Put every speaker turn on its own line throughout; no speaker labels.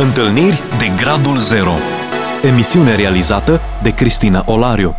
Întâlniri de Gradul Zero Emisiune realizată de Cristina Olariu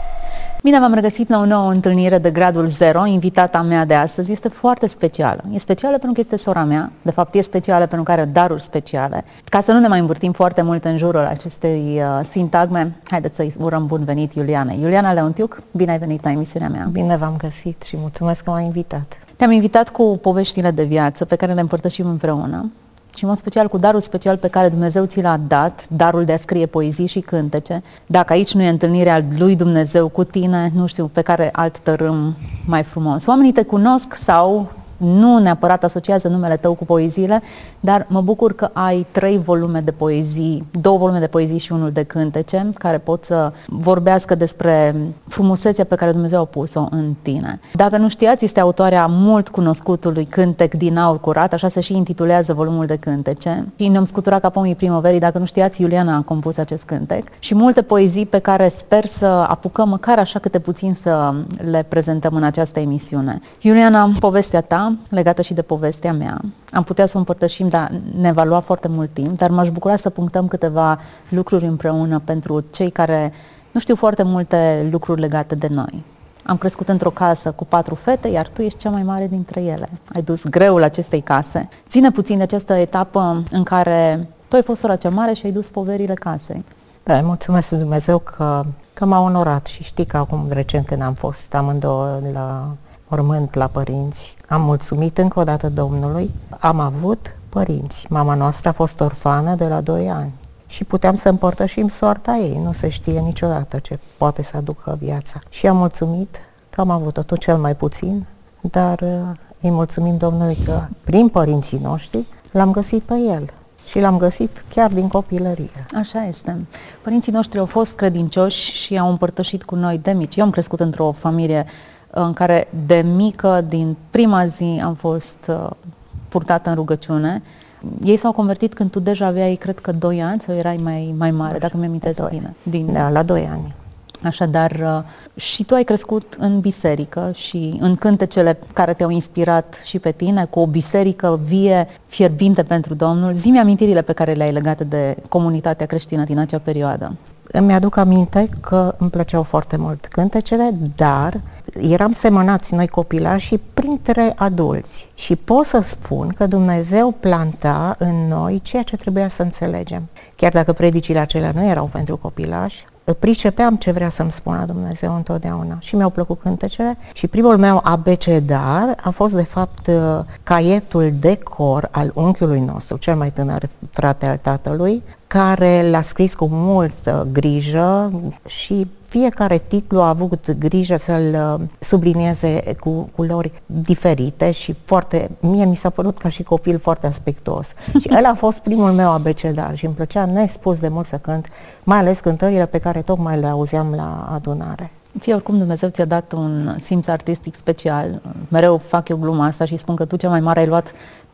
Bine v-am regăsit la o nouă întâlnire de Gradul Zero. Invitata mea de astăzi este foarte specială. E specială pentru că este sora mea, de fapt e specială pentru că are daruri speciale. Ca să nu ne mai învârtim foarte mult în jurul acestei uh, sintagme, haideți să-i urăm bun venit Iuliana. Iuliana Leontiuc, bine ai venit la emisiunea mea.
Bine v-am găsit și mulțumesc că m-ai invitat.
Te-am invitat cu poveștile de viață pe care le împărtășim împreună și în mod special cu darul special pe care Dumnezeu ți l-a dat, darul de a scrie poezii și cântece. Dacă aici nu e întâlnirea lui Dumnezeu cu tine, nu știu pe care alt tărâm mai frumos. Oamenii te cunosc sau nu neapărat asociază numele tău cu poeziile, dar mă bucur că ai trei volume de poezii, două volume de poezii și unul de cântece, care pot să vorbească despre frumusețea pe care Dumnezeu a pus-o în tine. Dacă nu știați, este autoarea mult cunoscutului cântec din aur curat, așa se și intitulează volumul de cântece. Și ne-am scuturat ca pomii primăverii, dacă nu știați, Iuliana a compus acest cântec. Și multe poezii pe care sper să apucăm măcar așa câte puțin să le prezentăm în această emisiune. Iuliana, povestea ta legată și de povestea mea. Am putea să o împărtășim, dar ne va lua foarte mult timp, dar m-aș bucura să punctăm câteva lucruri împreună pentru cei care nu știu foarte multe lucruri legate de noi. Am crescut într-o casă cu patru fete, iar tu ești cea mai mare dintre ele. Ai dus greul acestei case. Ține puțin de această etapă în care tu ai fost sora cea mare și ai dus poverile casei.
Da, mulțumesc lui Dumnezeu că, că m-a onorat și știi că acum recent când am fost amândouă la mormânt la părinți. Am mulțumit încă o dată Domnului. Am avut părinți. Mama noastră a fost orfană de la 2 ani și puteam să împărtășim soarta ei. Nu se știe niciodată ce poate să aducă viața. Și am mulțumit că am avut tot cel mai puțin, dar uh, îi mulțumim Domnului că prin părinții noștri l-am găsit pe el și l-am găsit chiar din copilărie.
Așa este. Părinții noștri au fost credincioși și au împărtășit cu noi de mici. Eu am crescut într-o familie în care de mică, din prima zi, am fost uh, purtată în rugăciune. Ei s-au convertit când tu deja aveai, cred că, 2 ani sau erai mai, mai mare, Așa, dacă mi amintesc bine.
Din... Da, la 2 ani.
Așadar, uh, și tu ai crescut în biserică și în cântecele care te-au inspirat și pe tine, cu o biserică vie, fierbinte pentru Domnul. Zi-mi amintirile pe care le-ai legate de comunitatea creștină din acea perioadă.
Îmi aduc aminte că îmi plăceau foarte mult cântecele, dar eram semănați noi copilași printre adulți. Și pot să spun că Dumnezeu planta în noi ceea ce trebuia să înțelegem. Chiar dacă predicile acelea nu erau pentru copilași, pricepeam ce vrea să-mi spună Dumnezeu întotdeauna și mi-au plăcut cântecele și primul meu abecedar a fost de fapt caietul de cor al unchiului nostru, cel mai tânăr frate al tatălui, care l-a scris cu multă grijă și fiecare titlu a avut grijă să-l uh, sublinieze cu culori diferite și foarte, mie mi s-a părut ca și copil foarte aspectos. și el a fost primul meu abecedar și îmi plăcea nespus de mult să cânt, mai ales cântările pe care tocmai le auzeam la adunare.
Ție oricum Dumnezeu ți-a dat un simț artistic special. Mereu fac eu gluma asta și spun că tu cea mai mare ai luat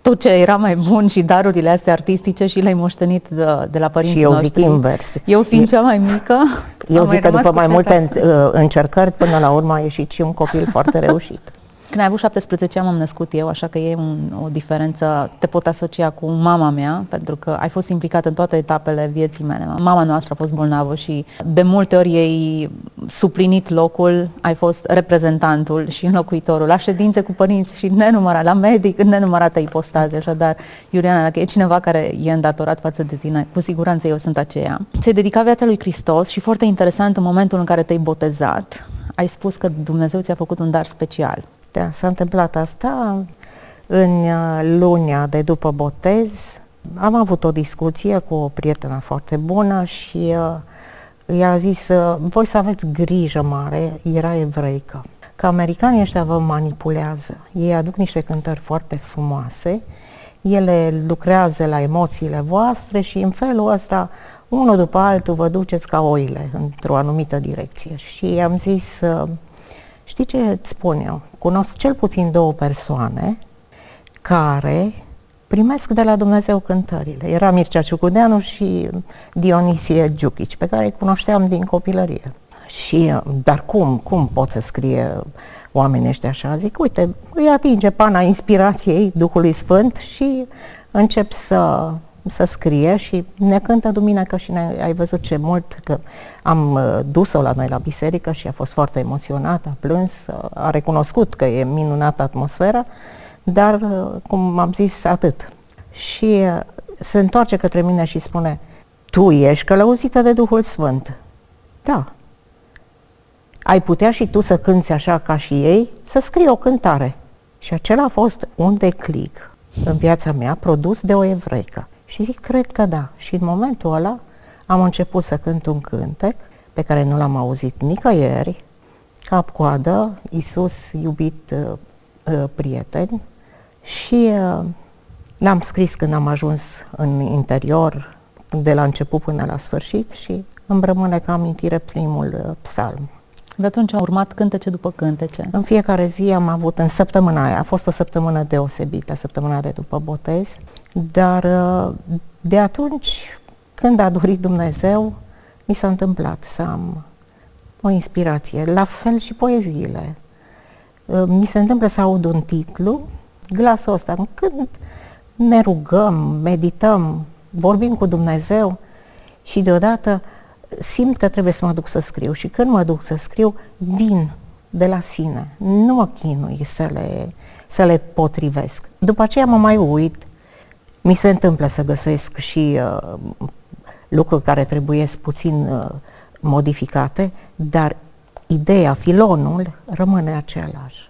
tot ce era mai bun și darurile astea artistice și le-ai moștenit de, de la părinții
Și eu
noștri.
zic invers.
Eu fiind cea mai mică,
Eu zic că după mai multe încercări, până la urmă a ieșit și un copil foarte reușit.
Când ai avut 17 ani am născut eu, așa că e un, o diferență, te pot asocia cu mama mea, pentru că ai fost implicat în toate etapele vieții mele. Mama noastră a fost bolnavă și de multe ori ei suplinit locul, ai fost reprezentantul și înlocuitorul, la ședințe cu părinți și nenumărat, la medic, în nenumărate ipostaze, așadar, Iuliana, dacă e cineva care e îndatorat față de tine, cu siguranță eu sunt aceea. Ți-ai dedicat viața lui Hristos și foarte interesant în momentul în care te-ai botezat, ai spus că Dumnezeu ți-a făcut un dar special.
Da, s-a întâmplat asta în uh, lunea de după botez. Am avut o discuție cu o prietenă foarte bună și uh, i-a zis, uh, voi să aveți grijă mare, era evreică, că americanii ăștia vă manipulează. Ei aduc niște cântări foarte frumoase, ele lucrează la emoțiile voastre și în felul ăsta, unul după altul, vă duceți ca oile într-o anumită direcție. Și am zis, uh, Știi ce îți spun eu? Cunosc cel puțin două persoane care primesc de la Dumnezeu cântările. Era Mircea Ciucudeanu și Dionisie Giuchici, pe care îi cunoșteam din copilărie. Și, dar cum, cum pot să scrie oamenii ăștia așa? Zic, uite, îi atinge pana inspirației Duhului Sfânt și încep să să scrie și ne cântă duminică și ne, ai văzut ce mult că am uh, dus-o la noi la biserică și a fost foarte emoționată, a plâns, a recunoscut că e minunată atmosfera, dar, uh, cum am zis, atât. Și uh, se întoarce către mine și spune, tu ești călăuzită de Duhul Sfânt. Da. Ai putea și tu să cânți așa ca și ei, să scrii o cântare. Și acela a fost un declic în viața mea produs de o evreică. Și zic, cred că da. Și în momentul ăla am început să cânt un cântec pe care nu l-am auzit nicăieri, cap-coadă, Iisus iubit uh, uh, prieteni și uh, l-am scris când am ajuns în interior, de la început până la sfârșit și îmi rămâne ca amintire primul uh, psalm.
De atunci au urmat cântece după cântece.
În fiecare zi am avut, în săptămâna aia, a fost o săptămână deosebită, săptămâna de după botez, dar uh, de atunci, când a dorit Dumnezeu, mi s-a întâmplat să am o inspirație. La fel și poeziile. Uh, mi se întâmplă să aud un titlu, glasul ăsta, când ne rugăm, medităm, vorbim cu Dumnezeu și deodată simt că trebuie să mă duc să scriu și când mă duc să scriu, vin de la sine. Nu mă chinui să le, să le potrivesc. După aceea mă mai uit, mi se întâmplă să găsesc și uh, lucruri care trebuie puțin uh, modificate, dar ideea, filonul rămâne același.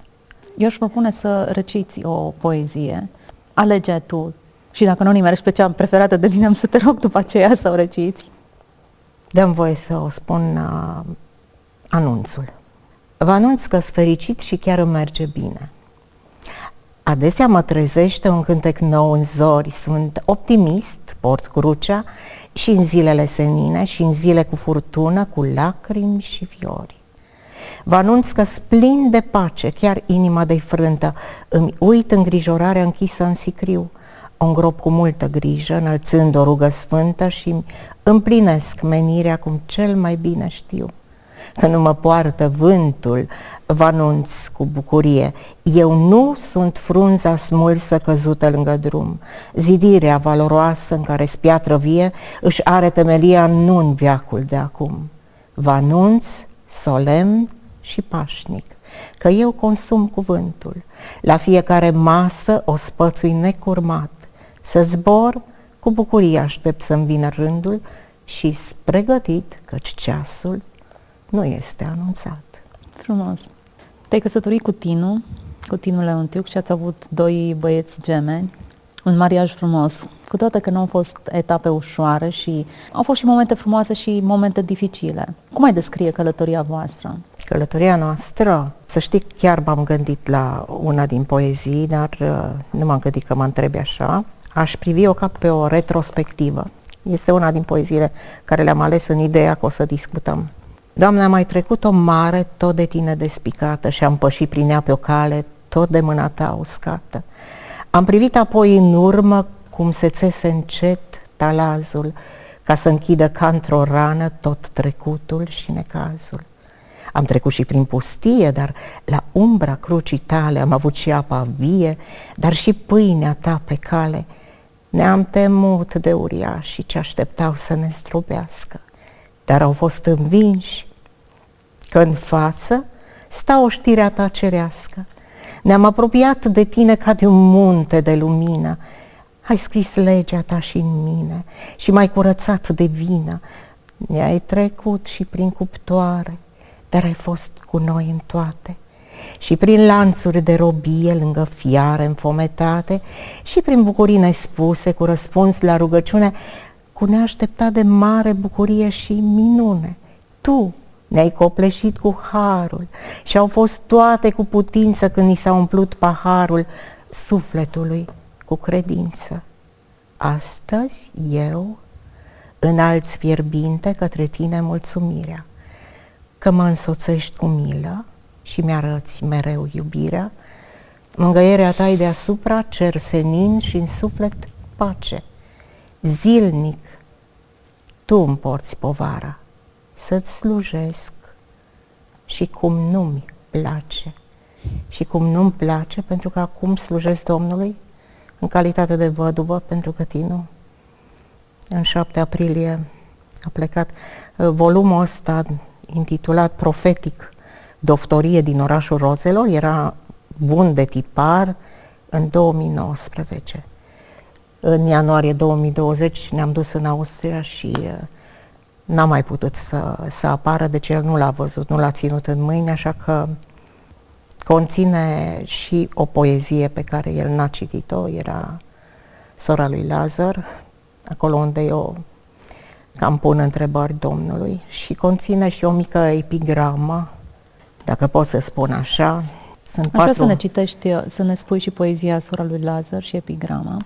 Eu își propune să reciți o poezie. Alege tu și dacă nu nimerești pe cea preferată de mine, am să te rog după aceea să o reciți.
Dăm voie să o spun uh, anunțul. Vă anunț că fericit și chiar îmi merge bine. Adesea mă trezește un cântec nou în zori, sunt optimist, port crucea și în zilele senine și în zile cu furtună, cu lacrimi și fiori. Vă anunț că splin de pace, chiar inima de frântă, îmi uit îngrijorarea închisă în sicriu, o îngrop cu multă grijă, înălțând o rugă sfântă și împlinesc menirea cum cel mai bine știu. Că nu mă poartă vântul, vă anunț cu bucurie, eu nu sunt frunza smulsă căzută lângă drum. Zidirea valoroasă în care spiatră vie își are temelia nu în viacul de acum. Vă anunț solemn și pașnic că eu consum cuvântul. La fiecare masă o spățui necurmat. Să zbor, cu bucurie aștept să-mi vină rândul și pregătit, căci ceasul nu este anunțat.
Frumos. Te-ai căsătorit cu Tinu, cu Tinu Leontiuc și ați avut doi băieți gemeni, un mariaj frumos, cu toate că nu au fost etape ușoare și au fost și momente frumoase și momente dificile. Cum ai descrie călătoria voastră?
Călătoria noastră, să știi, chiar m-am gândit la una din poezii, dar uh, nu m-am gândit că mă întrebi așa. Aș privi-o ca pe o retrospectivă. Este una din poeziile care le-am ales în ideea că o să discutăm. Doamne, am mai trecut o mare tot de tine despicată și am pășit prin ea pe o cale tot de mâna ta uscată. Am privit apoi în urmă cum se țese încet talazul, ca să închidă ca într-o rană tot trecutul și necazul. Am trecut și prin pustie, dar la umbra crucii tale am avut și apa vie, dar și pâinea ta pe cale. Ne-am temut de uriașii ce așteptau să ne strobească, dar au fost învinși că în față sta o știrea ta cerească. Ne-am apropiat de tine ca de un munte de lumină. Ai scris legea ta și în mine și mai curățat de vină. Ne-ai trecut și prin cuptoare, dar ai fost cu noi în toate. Și prin lanțuri de robie lângă fiare înfometate și prin bucurii nespuse cu răspuns la rugăciune, cu neașteptat de mare bucurie și minune. Tu ne-ai copleșit cu harul și au fost toate cu putință când ni s-a umplut paharul sufletului cu credință. Astăzi eu înalți fierbinte către tine mulțumirea că mă însoțești cu milă și mi-arăți mereu iubirea, mângăierea ta e deasupra, cer senin și în suflet pace. Zilnic tu îmi porți povara, să-ți slujesc și cum nu-mi place. Și cum nu-mi place, pentru că acum slujesc Domnului în calitate de văduvă pentru că tine în 7 aprilie a plecat. Uh, volumul ăsta intitulat Profetic Doftorie din orașul Rozelor era bun de tipar în 2019. În ianuarie 2020 ne-am dus în Austria și uh, n-a mai putut să, să apară, deci el nu l-a văzut, nu l-a ținut în mâini, așa că conține și o poezie pe care el n-a citit-o, era sora lui Lazar, acolo unde eu cam pun întrebări Domnului și conține și o mică epigramă, dacă pot să spun așa.
Sunt Aș patru... să ne citești, să ne spui și poezia sora lui Lazar și epigrama,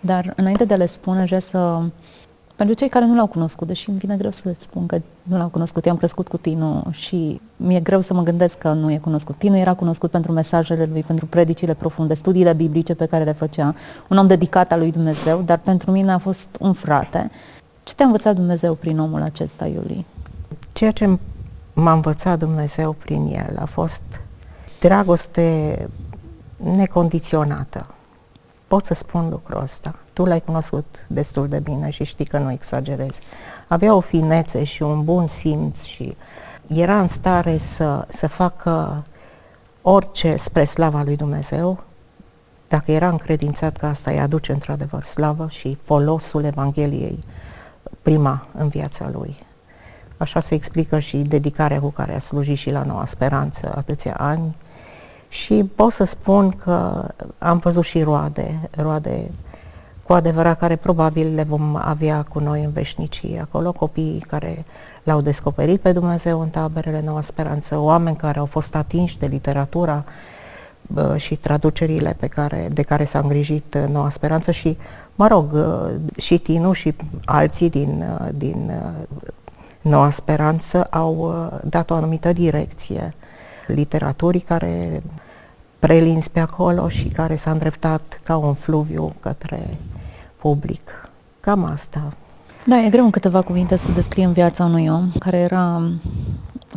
dar înainte de a le spune, vreau să pentru cei care nu l-au cunoscut, deși îmi vine greu să spun că nu l-au cunoscut, eu am crescut cu Tinu și mi-e greu să mă gândesc că nu e cunoscut. Tinu era cunoscut pentru mesajele lui, pentru predicile profunde, studiile biblice pe care le făcea, un om dedicat al lui Dumnezeu, dar pentru mine a fost un frate. Ce te-a învățat Dumnezeu prin omul acesta, Iulie?
Ceea ce m-a învățat Dumnezeu prin el a fost dragoste necondiționată. Pot să spun lucrul ăsta tu l-ai cunoscut destul de bine și știi că nu exagerezi. Avea o finețe și un bun simț și era în stare să, să facă orice spre slava lui Dumnezeu, dacă era încredințat că asta îi aduce într-adevăr slavă și folosul Evangheliei prima în viața lui. Așa se explică și dedicarea cu care a slujit și la Noua Speranță atâția ani. Și pot să spun că am văzut și roade, roade cu adevărat care probabil le vom avea cu noi în veșnicie. Acolo copiii care l-au descoperit pe Dumnezeu în taberele Noua Speranță, oameni care au fost atinși de literatura bă, și traducerile pe care, de care s-a îngrijit uh, Noua Speranță și, mă rog, uh, și Tinu și alții din, uh, din Noua Speranță au dat o anumită direcție literaturii care prelins pe acolo și care s-a îndreptat ca un fluviu către public. Cam asta.
Da, e greu în câteva cuvinte să descriem viața unui om care era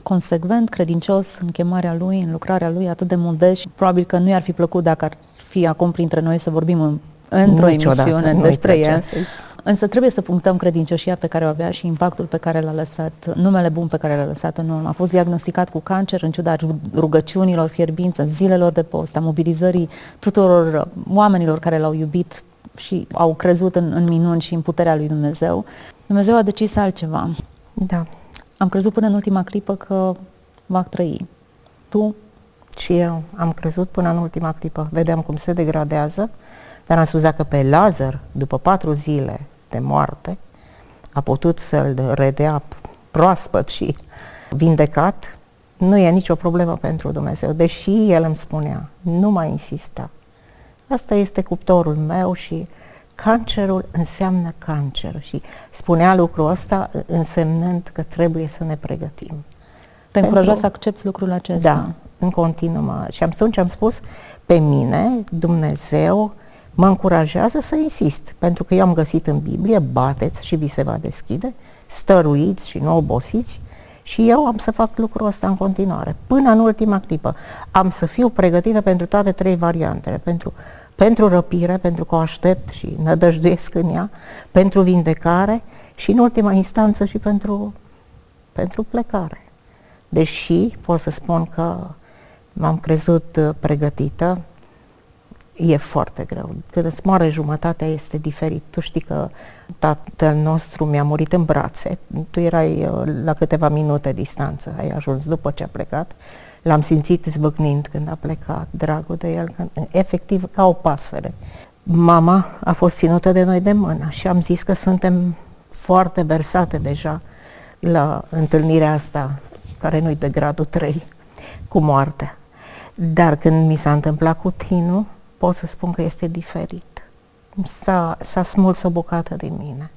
consecvent, credincios în chemarea lui, în lucrarea lui, atât de modest și probabil că nu i-ar fi plăcut dacă ar fi acum printre noi să vorbim în, într-o Niciodată, emisiune despre el. Însă trebuie să punctăm credincioșia pe care o avea și impactul pe care l-a lăsat, numele bun pe care l-a lăsat în urmă. A fost diagnosticat cu cancer în ciuda rugăciunilor fierbință, zilelor de post, a mobilizării tuturor oamenilor care l-au iubit și au crezut în, în minuni și în puterea lui Dumnezeu, Dumnezeu a decis altceva.
Da.
Am crezut până în ultima clipă că va trăi. Tu?
Și eu am crezut până în ultima clipă. Vedeam cum se degradează, dar am spus dacă pe Lazar, după patru zile de moarte, a putut să-l redea proaspăt și vindecat, nu e nicio problemă pentru Dumnezeu. Deși el îmi spunea, nu mai insista. Asta este cuptorul meu și cancerul înseamnă cancer și spunea lucrul ăsta însemnând că trebuie să ne pregătim.
Te încurajat să accepti lucrul acesta?
Da, în continuu. Și atunci am spus, pe mine Dumnezeu mă încurajează să insist, pentru că eu am găsit în Biblie, bateți și vi se va deschide, stăruiți și nu obosiți, și eu am să fac lucrul ăsta în continuare, până în ultima clipă. Am să fiu pregătită pentru toate trei variantele, pentru pentru răpire, pentru că o aștept și nădăjduiesc în ea, pentru vindecare și în ultima instanță și pentru, pentru plecare. Deși pot să spun că m-am crezut uh, pregătită, e foarte greu. Când îți moare jumătatea este diferit. Tu știi că tatăl nostru mi-a murit în brațe, tu erai uh, la câteva minute distanță, ai ajuns după ce a plecat L-am simțit zvâcnind când a plecat, dragul de el, când, efectiv ca o pasăre. Mama a fost ținută de noi de mână și am zis că suntem foarte versate deja la întâlnirea asta, care nu-i de gradul 3, cu moartea. Dar când mi s-a întâmplat cu Tinu, pot să spun că este diferit. S-a, s-a smuls o bucată din mine.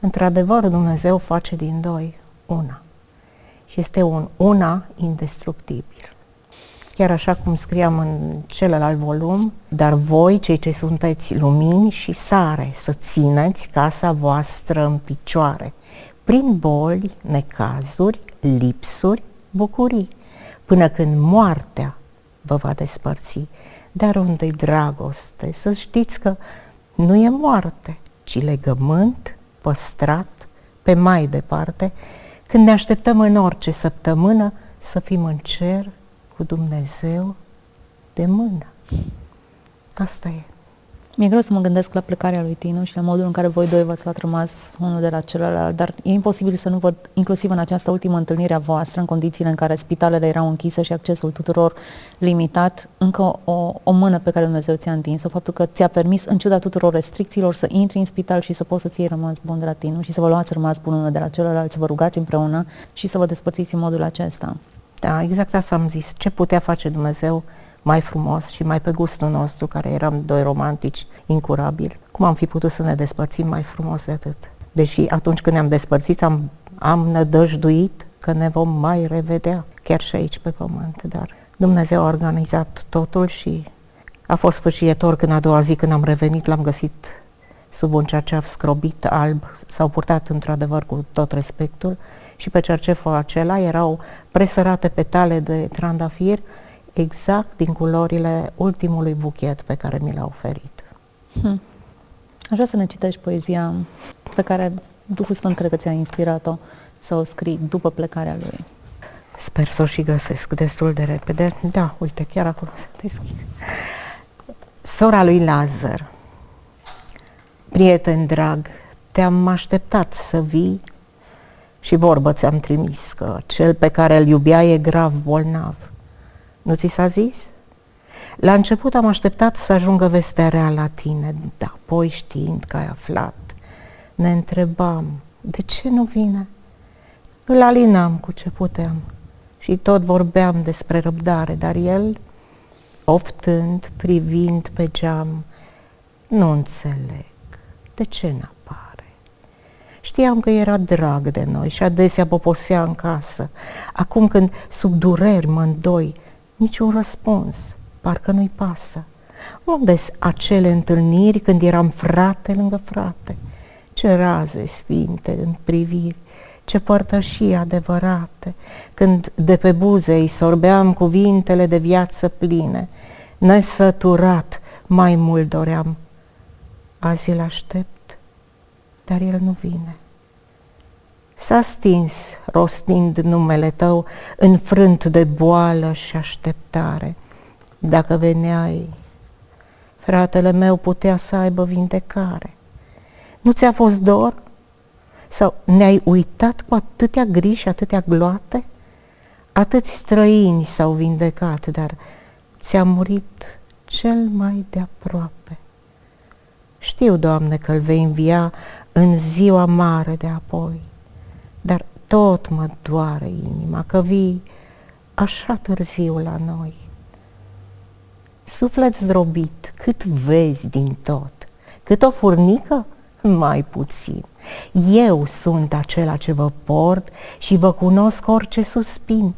Într-adevăr, Dumnezeu face din doi una și este un una indestructibil. Chiar așa cum scriam în celălalt volum, dar voi, cei ce sunteți lumini și sare, să țineți casa voastră în picioare, prin boli, necazuri, lipsuri, bucurii, până când moartea vă va despărți. Dar unde dragoste, să știți că nu e moarte, ci legământ, păstrat pe mai departe, când ne așteptăm în orice săptămână să fim în cer cu Dumnezeu de mână. Asta e.
Mi-e greu să mă gândesc la plecarea lui Tinu și la modul în care voi doi v-ați luat rămas unul de la celălalt, dar e imposibil să nu văd, inclusiv în această ultimă întâlnire a voastră, în condițiile în care spitalele erau închise și accesul tuturor limitat, încă o, o mână pe care Dumnezeu ți-a întins-o, faptul că ți-a permis, în ciuda tuturor restricțiilor, să intri în spital și să poți să ți rămas bun de la Tinu și să vă luați rămas bun unul de la celălalt, să vă rugați împreună și să vă despărțiți în modul acesta.
Da, exact asta am zis. Ce putea face Dumnezeu mai frumos și mai pe gustul nostru, care eram doi romantici incurabili. Cum am fi putut să ne despărțim mai frumos de atât? Deși atunci când ne-am despărțit am, am nădăjduit că ne vom mai revedea, chiar și aici pe pământ, dar Dumnezeu a organizat totul și a fost sfârșietor când a doua zi când am revenit l-am găsit sub un cercef scrobit, alb, s-au purtat într-adevăr cu tot respectul și pe cerceful acela erau presărate petale de trandafir exact din culorile ultimului buchet pe care mi l-a oferit. Hmm.
Aș vrea să ne citești poezia pe care Duhul Sfânt cred că ți-a inspirat-o să o scrii după plecarea lui.
Sper să o și găsesc destul de repede. Da, uite, chiar acolo se deschid. Sora lui Lazar, prieten drag, te-am așteptat să vii și vorbă ți-am trimis că cel pe care îl iubea e grav bolnav. Nu ți s-a zis? La început am așteptat să ajungă vestea rea la tine, dar apoi știind că ai aflat, ne întrebam, de ce nu vine? Îl alinam cu ce puteam și tot vorbeam despre răbdare, dar el, oftând, privind pe geam, nu înțeleg, de ce n-apare? Știam că era drag de noi și adesea poposea în casă. Acum când sub dureri mă îndoi, niciun răspuns, parcă nu-i pasă. unde acele întâlniri când eram frate lângă frate? Ce raze sfinte în priviri, ce părtășii adevărate, când de pe buze îi sorbeam cuvintele de viață pline, nesăturat mai mult doream. Azi îl aștept, dar el nu vine. S-a stins, rostind numele tău, înfrânt de boală și așteptare. Dacă veneai, fratele meu putea să aibă vindecare. Nu ți-a fost dor? Sau ne-ai uitat cu atâtea griji și atâtea gloate? Atâți străini s-au vindecat, dar ți-a murit cel mai de aproape. Știu, Doamne, că-l vei învia în ziua mare de apoi dar tot mă doare inima că vii așa târziu la noi. Suflet zdrobit, cât vezi din tot, cât o furnică, mai puțin. Eu sunt acela ce vă port și vă cunosc orice suspin.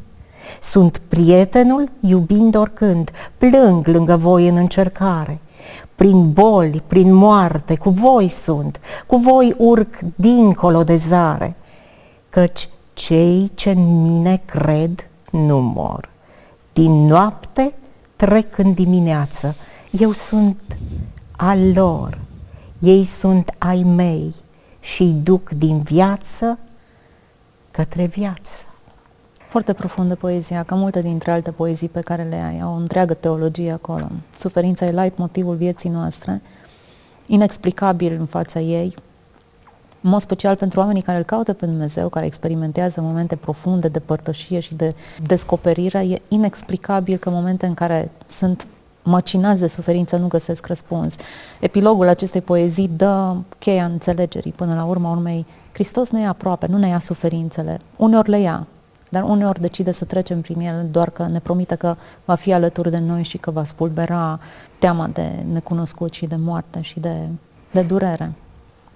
Sunt prietenul iubind oricând, plâng lângă voi în încercare. Prin boli, prin moarte, cu voi sunt, cu voi urc dincolo de zare căci cei ce în mine cred nu mor. Din noapte trec în dimineață, eu sunt al lor, ei sunt ai mei și duc din viață către viață.
Foarte profundă poezia, ca multe dintre alte poezii pe care le ai, au o întreagă teologie acolo. Suferința e light motivul vieții noastre, inexplicabil în fața ei, în mod special pentru oamenii care îl caută pe Dumnezeu, care experimentează momente profunde de părtășie și de descoperire, e inexplicabil că momente în care sunt măcinați de suferință nu găsesc răspuns. Epilogul acestei poezii dă cheia înțelegerii. Până la urma urmei, Hristos ne ia aproape, nu ne ia suferințele. Uneori le ia, dar uneori decide să trecem prin el doar că ne promite că va fi alături de noi și că va spulbera teama de necunoscut și de moarte și de, de durere.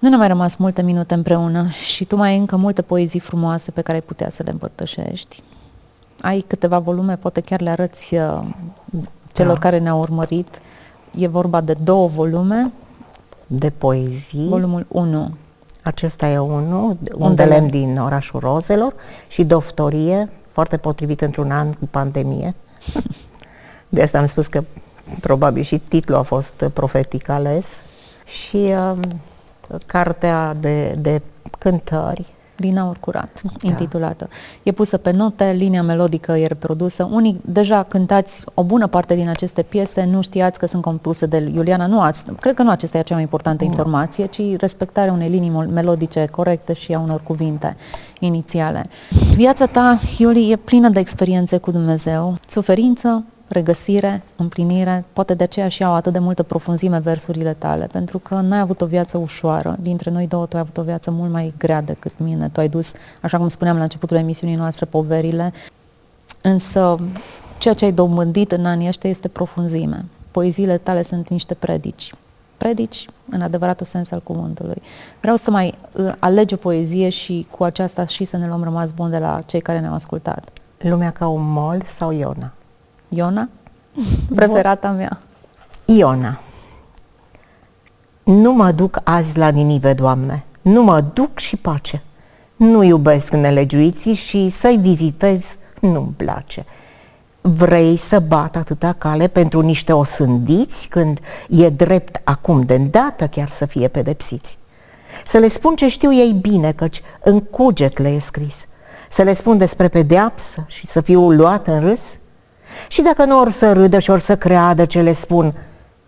Nu ne-au mai rămas multe minute împreună și tu mai ai încă multe poezii frumoase pe care ai putea să le împărtășești. Ai câteva volume, poate chiar le arăți uh, celor da. care ne-au urmărit. E vorba de două volume.
De poezii.
Volumul 1.
Acesta e unul, un de lemn din orașul Rozelor și doftorie, foarte potrivit într-un an cu pandemie. De asta am spus că probabil și titlul a fost profetic ales. Și uh, cartea de, de cântări
din aur curat, da. intitulată. E pusă pe note, linia melodică e reprodusă. Unii deja cântați o bună parte din aceste piese, nu știați că sunt compuse de Iuliana. Nu ați, cred că nu acesta e cea mai importantă informație, ci respectarea unei linii melodice corecte și a unor cuvinte inițiale. Viața ta, Iuli, e plină de experiențe cu Dumnezeu, suferință, regăsire, împlinire, poate de aceea și au atât de multă profunzime versurile tale, pentru că n-ai avut o viață ușoară. Dintre noi două, tu ai avut o viață mult mai grea decât mine. Tu ai dus, așa cum spuneam la începutul emisiunii noastre, poverile, însă ceea ce ai dobândit în anii ăștia este profunzime. Poeziile tale sunt niște predici. Predici în adevăratul sens al cuvântului. Vreau să mai uh, alege o poezie și cu aceasta și să ne luăm rămas bun de la cei care ne-au ascultat.
Lumea ca un mol sau Iona?
Iona? Preferata mea.
Iona. Nu mă duc azi la Ninive, Doamne. Nu mă duc și pace. Nu iubesc nelegiuiții și să-i vizitez nu-mi place. Vrei să bat atâta cale pentru niște osândiți când e drept acum de îndată chiar să fie pedepsiți? Să le spun ce știu ei bine, căci în cuget le e scris. Să le spun despre pedeapsă și să fiu luat în râs? Și dacă nu or să râdă și or să creadă ce le spun,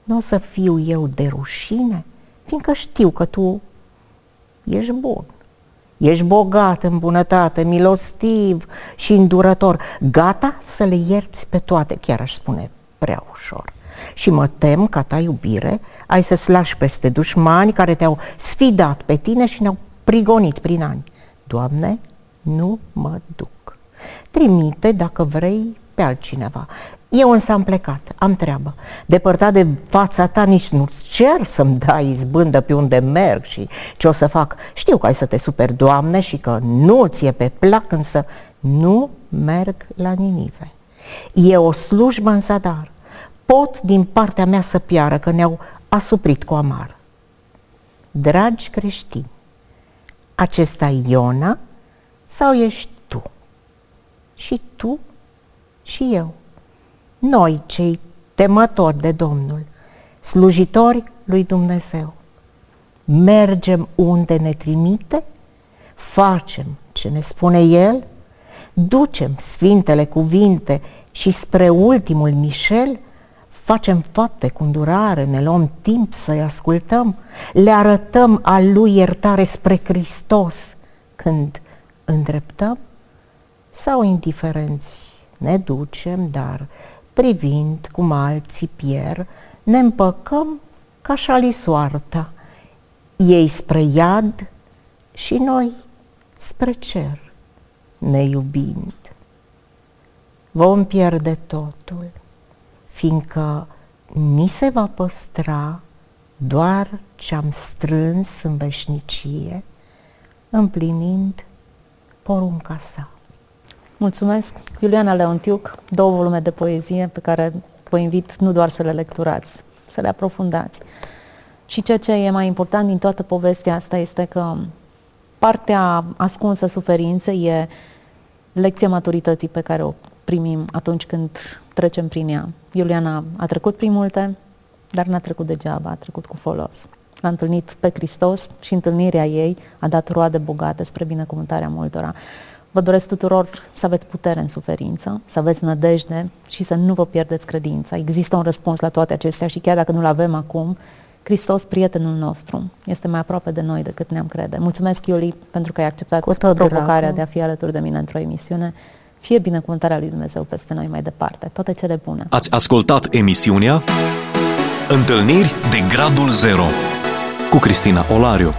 nu o să fiu eu de rușine, fiindcă știu că tu ești bun. Ești bogat în bunătate, milostiv și îndurător, gata să le ierți pe toate, chiar aș spune prea ușor. Și mă tem ca ta iubire ai să slași peste dușmani care te-au sfidat pe tine și ne-au prigonit prin ani. Doamne, nu mă duc. Trimite, dacă vrei, pe altcineva. Eu însă am plecat, am treabă. Depărtat de fața ta nici nu-ți cer să-mi dai izbândă pe unde merg și ce o să fac. Știu că ai să te super, Doamne, și că nu ți-e pe plac, însă nu merg la Ninive. E o slujbă în zadar. Pot din partea mea să piară, că ne-au asuprit cu amar. Dragi creștini, acesta e Iona sau ești tu? Și tu și eu. Noi, cei temători de Domnul, slujitori lui Dumnezeu, mergem unde ne trimite, facem ce ne spune El, ducem sfintele cuvinte și spre ultimul Mișel, facem fapte cu îndurare, ne luăm timp să-i ascultăm, le arătăm a Lui iertare spre Hristos când îndreptăm sau indiferenți ne ducem, dar privind cum alții pier, ne împăcăm ca și soarta, ei spre iad și noi spre cer, ne iubind. Vom pierde totul, fiindcă ni se va păstra doar ce-am strâns în veșnicie, împlinind porunca sa.
Mulțumesc. Iuliana Leontiuc, două volume de poezie pe care vă invit nu doar să le lecturați, să le aprofundați. Și ceea ce e mai important din toată povestea asta este că partea ascunsă suferinței e lecția maturității pe care o primim atunci când trecem prin ea. Iuliana a trecut prin multe, dar n-a trecut degeaba, a trecut cu folos. L-a întâlnit pe Hristos și întâlnirea ei a dat roade bogate spre binecuvântarea multora. Vă doresc tuturor să aveți putere în suferință, să aveți nădejde și să nu vă pierdeți credința. Există un răspuns la toate acestea și chiar dacă nu-l avem acum, Hristos, prietenul nostru, este mai aproape de noi decât ne-am crede. Mulțumesc, Iuli, pentru că ai acceptat Cu tot provocarea dragul. de a fi alături de mine într-o emisiune. Fie binecuvântarea lui Dumnezeu peste noi mai departe. Toate cele bune.
Ați ascultat emisiunea Întâlniri de Gradul Zero cu Cristina Olariu.